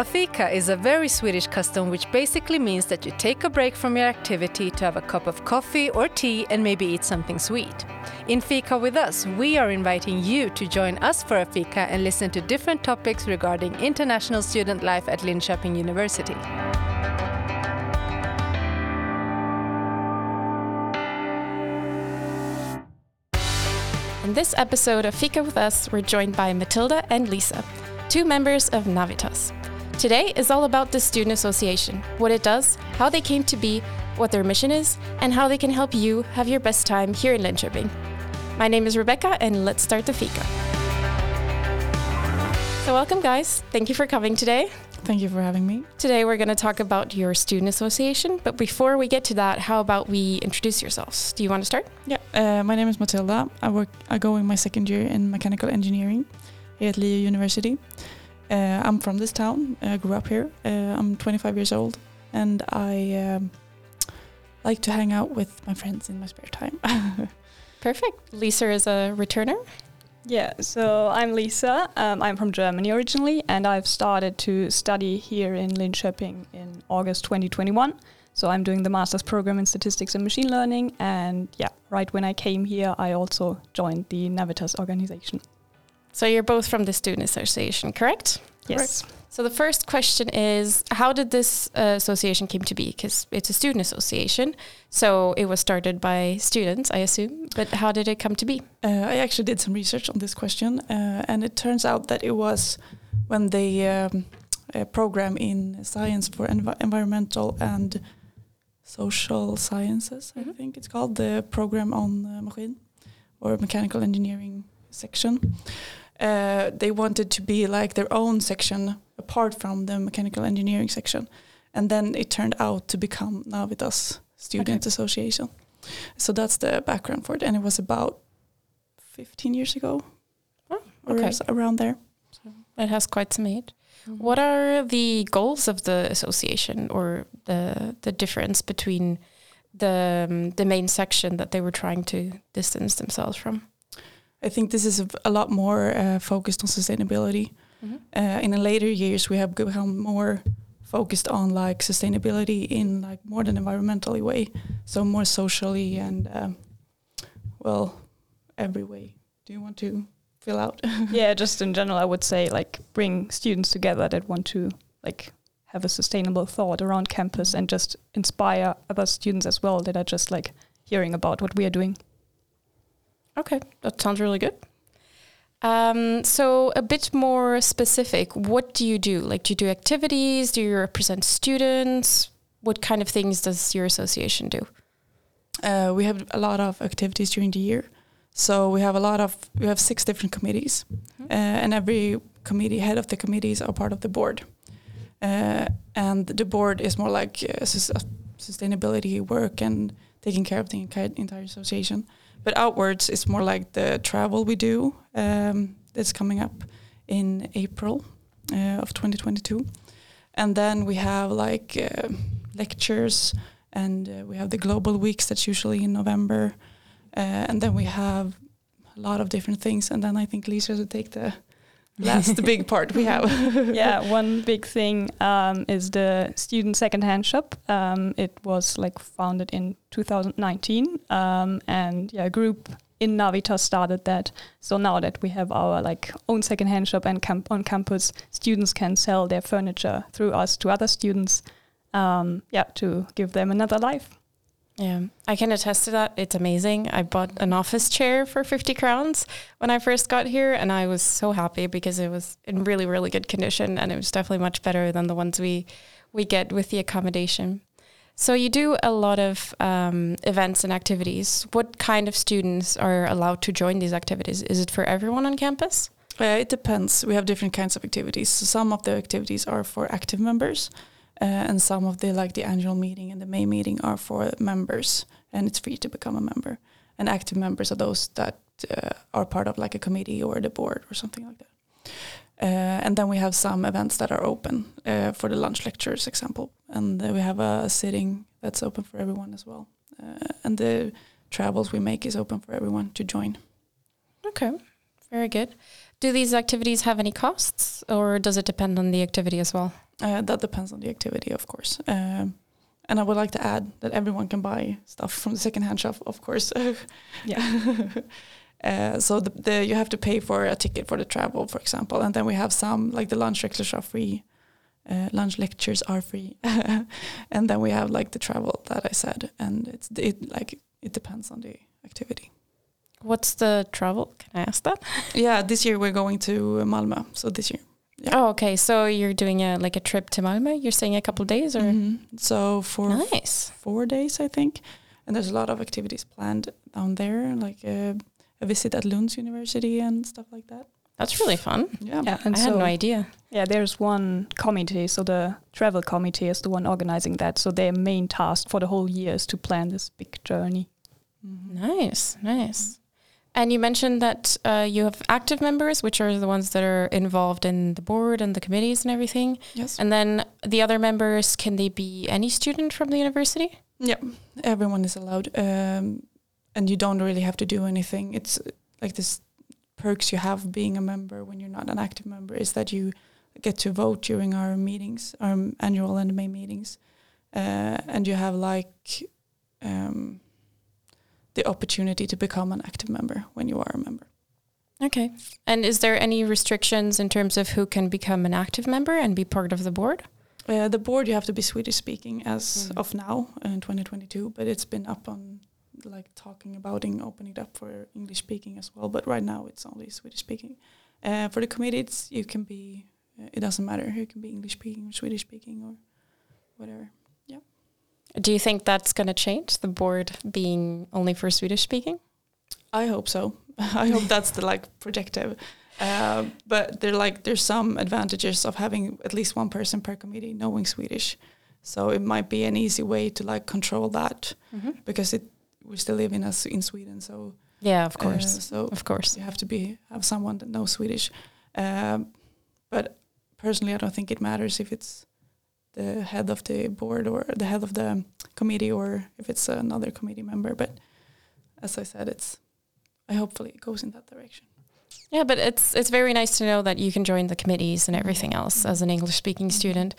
A fika is a very Swedish custom which basically means that you take a break from your activity to have a cup of coffee or tea and maybe eat something sweet. In Fika with us, we are inviting you to join us for a fika and listen to different topics regarding international student life at Linköping University. In this episode of Fika with Us, we're joined by Matilda and Lisa, two members of Navitas. Today is all about the Student Association, what it does, how they came to be, what their mission is, and how they can help you have your best time here in Linköping. My name is Rebecca, and let's start the fika. So, welcome, guys. Thank you for coming today. Thank you for having me. Today, we're going to talk about your student association. But before we get to that, how about we introduce yourselves? Do you want to start? Yeah, uh, my name is Matilda. I work. I go in my second year in mechanical engineering here at Leo University. Uh, I'm from this town. I grew up here. Uh, I'm 25 years old, and I um, like to hang out with my friends in my spare time. Perfect. Lisa is a returner. Yeah, so I'm Lisa. Um, I'm from Germany originally, and I've started to study here in Linköping in August 2021. So I'm doing the master's program in statistics and machine learning. And yeah, right when I came here, I also joined the Navitas organization. So you're both from the Student Association, correct? Yes. Correct. So the first question is, how did this uh, association came to be? Because it's a student association, so it was started by students, I assume. But how did it come to be? Uh, I actually did some research on this question, uh, and it turns out that it was when the um, program in science for env environmental and social sciences, mm -hmm. I mm-hmm. think it's called, the program on uh, machine or mechanical engineering section uh, they wanted to be like their own section apart from the mechanical engineering section. And then it turned out to become Navitas Student okay. Association. So that's the background for it. And it was about 15 years ago. Oh, okay. around there. So it has quite some age. Mm -hmm. What are the goals of the association or the the difference between the um, the main section that they were trying to distance themselves from? I think this is a, a lot more uh, focused on sustainability. Mm -hmm. uh, in the later years, we have become more focused on like sustainability in like more than environmentally way, so more socially and um, well, every way. Do you want to fill out? yeah, just in general, I would say like bring students together that want to like have a sustainable thought around campus and just inspire other students as well that are just like hearing about what we are doing. Okay, that sounds really good. Um, so a bit more specific, what do you do? Like, do you do activities? Do you represent students? What kind of things does your association do? Uh, we have a lot of activities during the year. So we have a lot of we have six different committees, mm -hmm. uh, and every committee head of the committees are part of the board. Uh, and the board is more like uh, sustainability work and taking care of the entire association. But outwards, it's more like the travel we do um, that's coming up in April uh, of 2022. And then we have like uh, lectures and uh, we have the global weeks that's usually in November. Uh, and then we have a lot of different things. And then I think Lisa will take the that's the big part we have. yeah, one big thing um, is the student secondhand shop. Um, it was like founded in 2019, um, and yeah, a group in Navitas started that. So now that we have our like own secondhand shop and camp on campus, students can sell their furniture through us to other students. Um, yeah, to give them another life. Yeah, I can attest to that. It's amazing. I bought an office chair for 50 crowns when I first got here, and I was so happy because it was in really, really good condition, and it was definitely much better than the ones we we get with the accommodation. So you do a lot of um, events and activities. What kind of students are allowed to join these activities? Is it for everyone on campus? Uh, it depends. We have different kinds of activities. So some of the activities are for active members, and some of the like the annual meeting and the May meeting are for members, and it's free to become a member. And active members are those that uh, are part of like a committee or the board or something like that. Uh, and then we have some events that are open uh, for the lunch lectures, example, and we have a sitting that's open for everyone as well. Uh, and the travels we make is open for everyone to join. Okay, very good. Do these activities have any costs, or does it depend on the activity as well? Uh, that depends on the activity, of course. Um, and I would like to add that everyone can buy stuff from the secondhand shop, of course. Yeah. uh, so the, the you have to pay for a ticket for the travel, for example, and then we have some like the lunch lectures are free. Uh, lunch lectures are free, and then we have like the travel that I said, and it's it like it depends on the activity. What's the travel? Can I ask that? Yeah, this year we're going to Malmö. So this year. Yeah. Oh, okay. So you're doing a like a trip to Malmö. You're staying a couple of days, or Mhm. So for nice. four days, I think. And there's a lot of activities planned down there, like uh, a visit at Lund University and stuff like that. That's really fun. Yeah. Yeah, and I so had no idea. yeah, there's one committee. So the travel committee is the one organizing that. So their main task for the whole year is to plan this big journey. Mhm. Nice, nice. And you mentioned that uh, you have active members, which are the ones that are involved in the board and the committees and everything. Yes. And then the other members, can they be any student from the university? Yeah. Everyone is allowed, um, and you don't really have to do anything. It's like this perks you have being a member when you're not an active member is that you get to vote during our meetings, our annual and May meetings, uh, and you have like um, the opportunity to become an active member when you are a member. Okay. And is there any restrictions in terms of who can become an active member and be part of the board? Uh, the board you have to be Swedish speaking as Mm. of now in 2022, but it's been up on like talking about and opening it up for English speaking as well. But right now it's only Swedish speaking. Uh, for the committees, you can be. Uh, it doesn't matter. You can be English speaking or Swedish speaking or whatever. Do you think that's going to change the board being only for Swedish speaking? I hope so. I hope that's the like projective. Uh, but there like there's some advantages of having at least one person per committee knowing Swedish. So it might be an easy way to like control that because it we still live in us in Sweden. So Yeah, of uh, course. so of course. you have to be have someone that knows Swedish. Um, but personally, I don't think it matters if it's the head of the board or the head of the committee or if it's another committee member. But as I said, it's I hopefully it goes in that direction. Yeah, but it's it's very nice to know that you can join the committees and everything else mm-hmm. as an English speaking mm-hmm. student.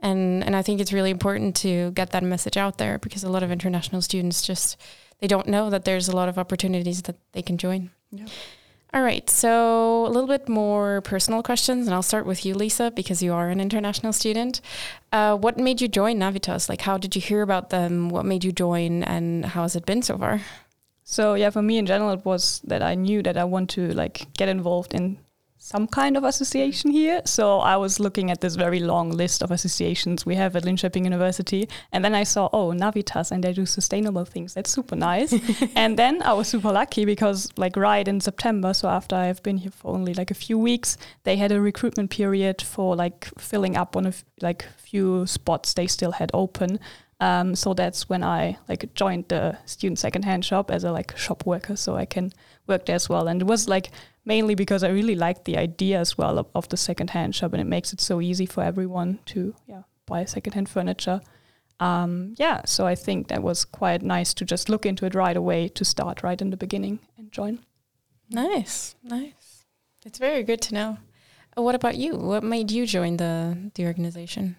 And and I think it's really important to get that message out there because a lot of international students just they don't know that there's a lot of opportunities that they can join. Yeah. All right, so a little bit more personal questions, and I'll start with you, Lisa, because you are an international student. Uh, what made you join Navitas? Like, how did you hear about them? What made you join, and how has it been so far? So yeah, for me in general, it was that I knew that I want to like get involved in some kind of association here. So I was looking at this very long list of associations we have at Linköping University, and then I saw oh Navitas and they do sustainable things. That's super nice. and then I was super lucky because like right in September, so after I've been here for only like a few weeks, they had a recruitment period for like filling up on a f- like few spots they still had open. Um, so that's when I like joined the student secondhand shop as a like shop worker, so I can work there as well. And it was like mainly because I really liked the idea as well of, of the secondhand shop, and it makes it so easy for everyone to yeah buy secondhand furniture. Um, yeah, so I think that was quite nice to just look into it right away to start right in the beginning and join. Nice, nice. It's very good to know. Uh, What about you? What made you join the the organization?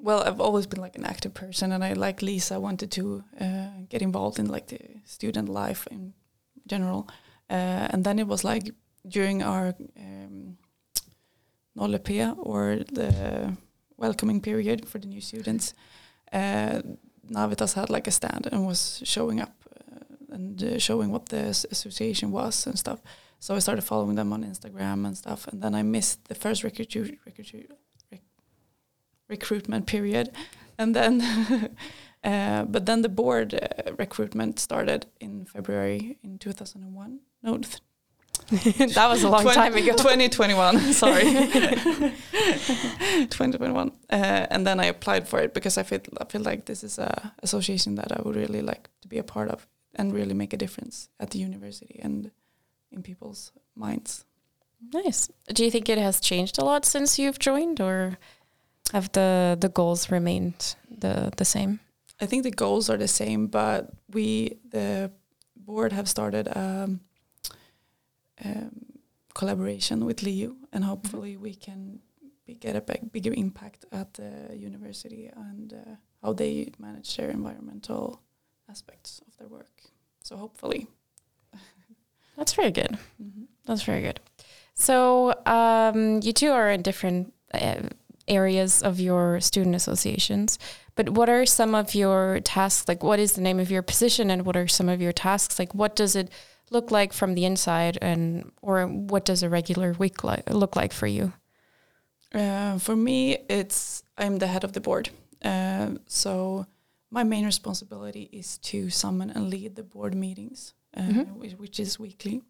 Well, I've always been like an active person, and I like Lisa wanted to uh, get involved in like the student life in general. Uh, and then it was like during our um, or the welcoming period for the new students, uh, Navitas had like a stand and was showing up uh, and uh, showing what the association was and stuff. So I started following them on Instagram and stuff, and then I missed the first recruit, recruit, rec- recruitment period, and then, uh, but then the board uh, recruitment started in February in 2001. No, that was a long Twen- time ago. 2021. Sorry, 2021. Uh, and then I applied for it because I feel I feel like this is a association that I would really like to be a part of and really make a difference at the university and in people's minds. Nice. Do you think it has changed a lot since you've joined, or have the the goals remained the the same? I think the goals are the same, but we, the board, have started um, um, collaboration with LIU, and hopefully we can be, get a big, bigger impact at the university and uh, how they manage their environmental aspects of their work. So hopefully, That's very good. Mhm. That's very good. So um, you two are in different uh, areas of your student associations, but what are some of your tasks? Like, what is the name of your position, and what are some of your tasks? Like, what does it look like from the inside, and or what does a regular week li- look like for you? Uh, for me, it's I'm the head of the board, uh, so my main responsibility is to summon and lead the board meetings, uh, Mhm. which, which is weekly,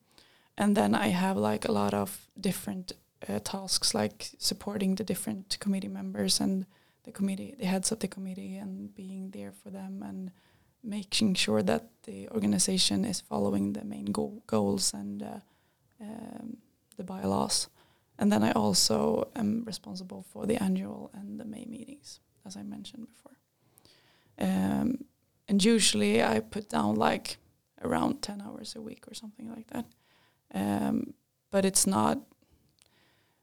and then I have like a lot of different uh, tasks, like supporting the different committee members and the committee, the heads of the committee, and being there for them and making sure that the organization is following the main go- goals and uh, um, the bylaws. And then I also am responsible for the annual and the May meetings, as I mentioned before. Um, and usually I put down like around 10 hours a week or something like that. Um, but it's not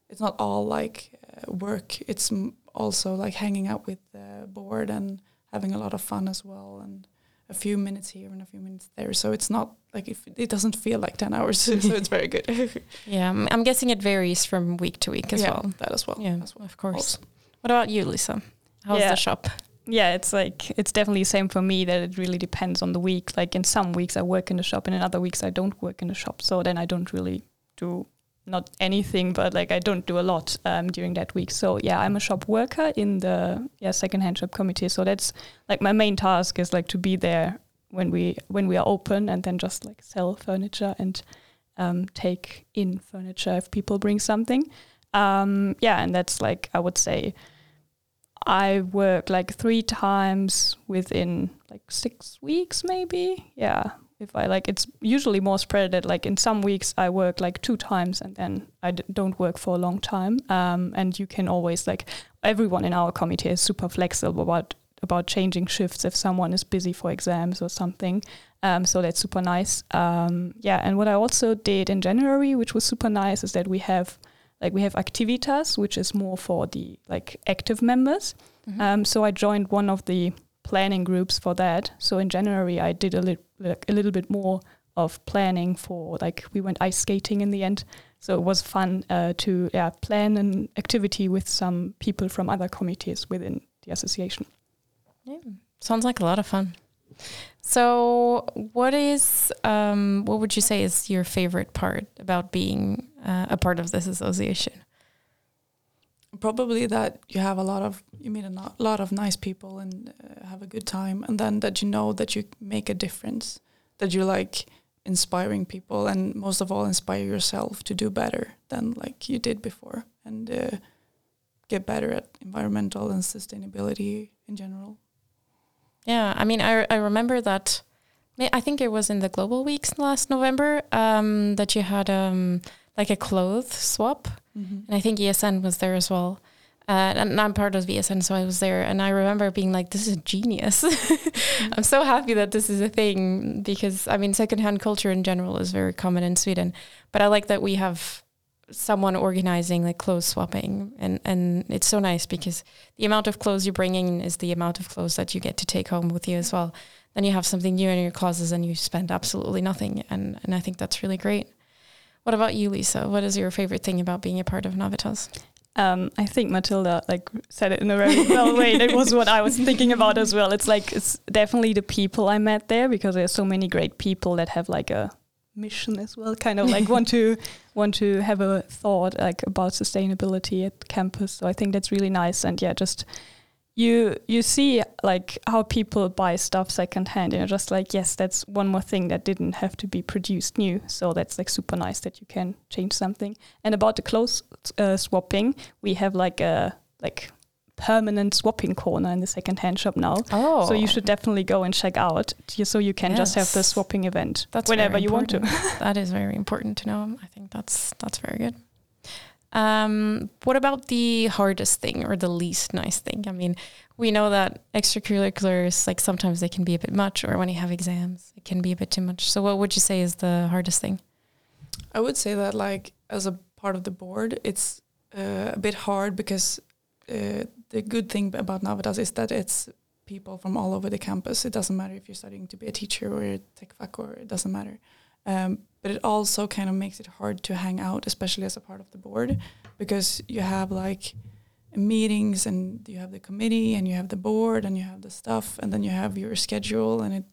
it's not all like uh, work. It's also like hanging out with the board and having a lot of fun as well and a few minutes here and a few minutes there. So it's not like if it doesn't feel like 10 hours, so it's very good. Yeah, I'm, I'm guessing it varies from week to week as yeah, well. that as well. Yeah, as well. of course. Also. What about you, Lisa? How's Yeah. the shop? yeah it's like it's definitely the same for me that it really depends on the week like in some weeks i work in the shop and in other weeks i don't work in the shop so then i don't really do not anything but like i don't do a lot um, during that week so yeah i'm a shop worker in the yeah secondhand shop committee so that's like my main task is like to be there when we when we are open and then just like sell furniture and um, take in furniture if people bring something um, yeah and that's like i would say I work like three times within like six weeks, maybe. Yeah. If I like, it's usually more spread that like in some weeks I work like two times and then I d- don't work for a long time. Um, and you can always like, everyone in our committee is super flexible about about changing shifts if someone is busy for exams or something. Um, so that's super nice. Um, yeah, and what I also did in January, which was super nice, is that we have like we have activitas, which is more for the like active members. Um, so I joined one of the planning groups for that. So in January, I did a, li- like, a little bit more of planning for like we went ice skating in the end. So it was fun uh, to yeah plan an activity with some people from other committees within the association. Yeah, sounds like a lot of fun. So, what is um, what would you say is your favorite part about being uh, a part of this association? Probably that you have a lot of you meet a lot of nice people and uh, have a good time and then that you know that you make a difference that you like inspiring people and most of all inspire yourself to do better than like you did before and uh, get better at environmental and sustainability in general Yeah, I mean, I I remember that. I think it was in the Global Weeks last November um, that you had um, like a clothes swap, and I think ESN was there as well. Uh, and I'm part of ESN, so I was there, and I remember being like, "This is genius." I'm so happy that this is a thing because I mean, secondhand culture in general is very common in Sweden, but I like that we have someone organizing like clothes swapping, and and it's so nice because the amount of clothes you bring in is the amount of clothes that you get to take home with you as well. Then you have something new in your closets, and you spend absolutely nothing, and and I think that's really great. What about you, Lisa? What is your favorite thing about being a part of Navitas? Um, I think Matilda like said it in a very well way. That was what I was thinking about as well. It's like it's definitely the people I met there because there's so many great people that have like a mission as well. Kind of like want to want to have a thought like about sustainability at campus. So I think that's really nice. And yeah, just you you see like how people buy stuff secondhand and you're just like yes that's one more thing that didn't have to be produced new. So that's like super nice that you can change something. And about the clothes uh, swapping we have like a like permanent swapping corner in the secondhand shop now. Oh, so you should definitely go and check out so you can just have the swapping event That's whenever you want to. that is very important to know. I think that's that's very good. Um, what about the hardest thing or the least nice thing? I mean, we know that extracurriculars, like sometimes they can be a bit much, or when you have exams, it can be a bit too much. So, what would you say is the hardest thing? I would say that like as a part of the board, it's uh, a bit hard because uh, the good thing about Navitas is that it's people from all over the campus. It doesn't matter if you're studying to be a teacher or a tech fac or it doesn't matter. Um, but it also kind of makes it hard to hang out, especially as a part of the board, because you have like meetings and you have the committee and you have the board and you have the stuff and then you have your schedule and it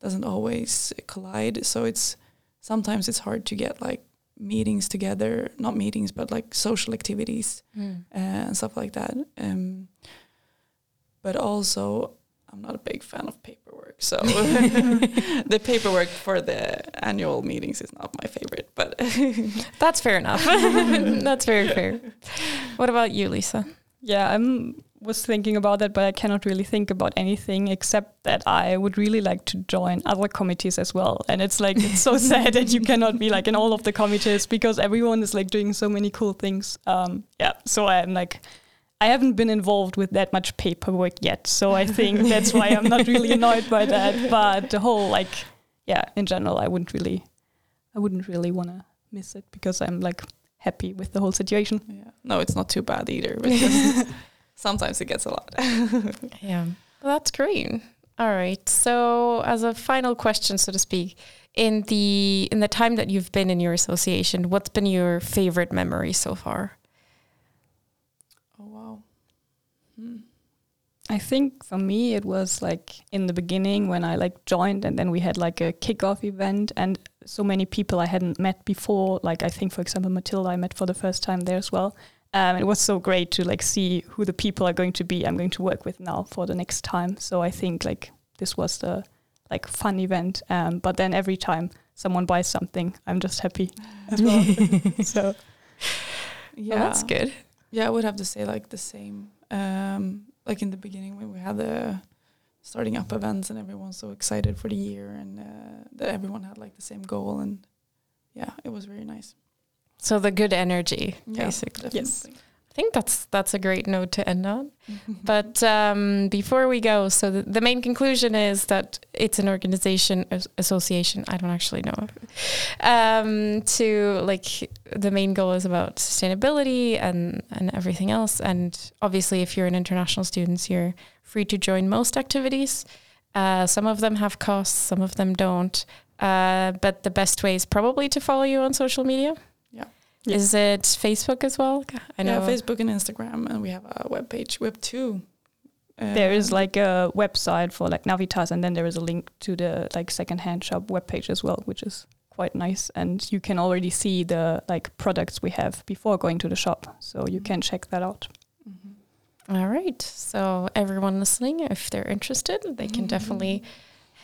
doesn't always collide. So it's sometimes it's hard to get like meetings together, not meetings, but like social activities Mm. uh, and stuff like that. Um, but also, I'm not a big fan of paperwork, so the paperwork for the annual meetings is not my favorite. But That's fair enough. That's very fair. What about you, Lisa? Yeah, I was thinking about that, but I cannot really think about anything except that I would really like to join other committees as well. And it's like it's so sad that you cannot be like in all of the committees because everyone is like doing so many cool things. Um, yeah, so I'm like. I haven't been involved with that much paperwork yet, so I think that's why I'm not really annoyed by that. But the whole like, yeah, in general, I wouldn't really, I wouldn't really want to miss it because I'm like happy with the whole situation. yeah, no, it's not too bad either. Because sometimes it gets a lot. Yeah, well, that's great. All right. So, as a final question, so to speak, in the in the time that you've been in your association, what's been your favorite memory so far? oh wow. Hmm. I think for me it was like in the beginning when I like joined and then we had like a kickoff event and so many people I hadn't met before. Like I think for example Matilda I met for the first time there as well. Um, it was so great to like see who the people are going to be I'm going to work with now for the next time. So I think like this was the like fun event. Um, but then every time someone buys something, I'm just happy as well. so Yeah, Well, that's good. Yeah, I would have to say like the same. Um, like in the beginning when we had the starting up events and everyone's so excited for the year and uh, that everyone had like the same goal and yeah, it was very nice. So the good energy, Yeah, basically. Yes. I think that's that's a great note to end on. But um, before we go, so the, the main conclusion is that it's an organization as- association. I don't actually know. Um, to like the main goal is about sustainability and and everything else. And obviously, if you're an international student, you're free to join most activities. Uh, some of them have costs, some of them don't. Uh, but the best way is probably to follow you on social media. Yeah. Yeah. Is it Facebook as well? I know. Yeah, Facebook and Instagram, and we have a webpage, web page. We have two. Uh, There is like a website for like Navitas, and then there is a link to the like secondhand shop webpage as well, which is quite nice. And you can already see the like products we have before going to the shop, so you can check that out. Mhm. All right. So everyone listening, if they're interested, they can definitely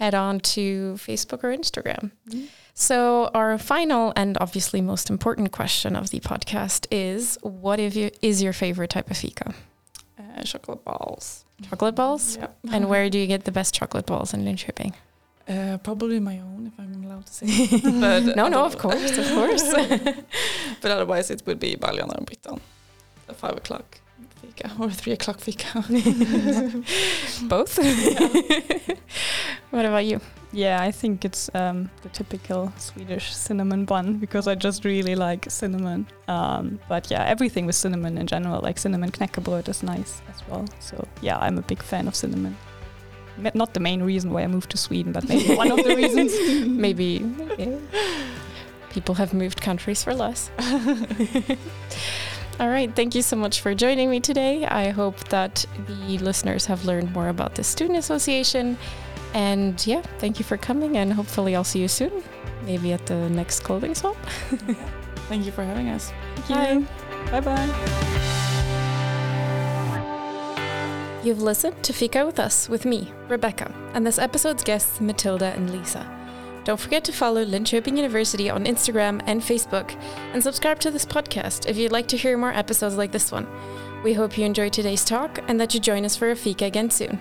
head on to Facebook or Instagram. Mhm. So our final and obviously most important question of the podcast is: What if you, is your favorite type of fika? Uh, chocolate balls. Chocolate balls. Yeah. And where do you get the best chocolate balls in Linköping? Uh, probably my own, if I'm allowed to say. but No, no, of course, of course. but otherwise, it would be Baljan or Byttan. The five o'clock fika or three o'clock fika. Both. what about you? Yeah, I think it's um, the typical Swedish cinnamon bun because I just really like cinnamon. Um, but yeah, everything with cinnamon in general, like cinnamon knäckebröd is nice as well. So yeah, I'm a big fan of cinnamon. Not the main reason why I moved to Sweden, but maybe one of the reasons. Maybe, maybe people have moved countries for less. All right, thank you so much for joining me today. I hope that the listeners have learned more about the Student Association. And yeah, thank you for coming, and hopefully, I'll see you soon. Maybe at the next clothing swap. Thank you for having us. Thank you. Bye bye. You've listened to Fika with Us with me, Rebecca, and this episode's guests, Matilda and Lisa. Don't forget to follow Linköping University on Instagram and Facebook, and subscribe to this podcast if you'd like to hear more episodes like this one. We hope you enjoyed today's talk and that you join us for a Fika again soon.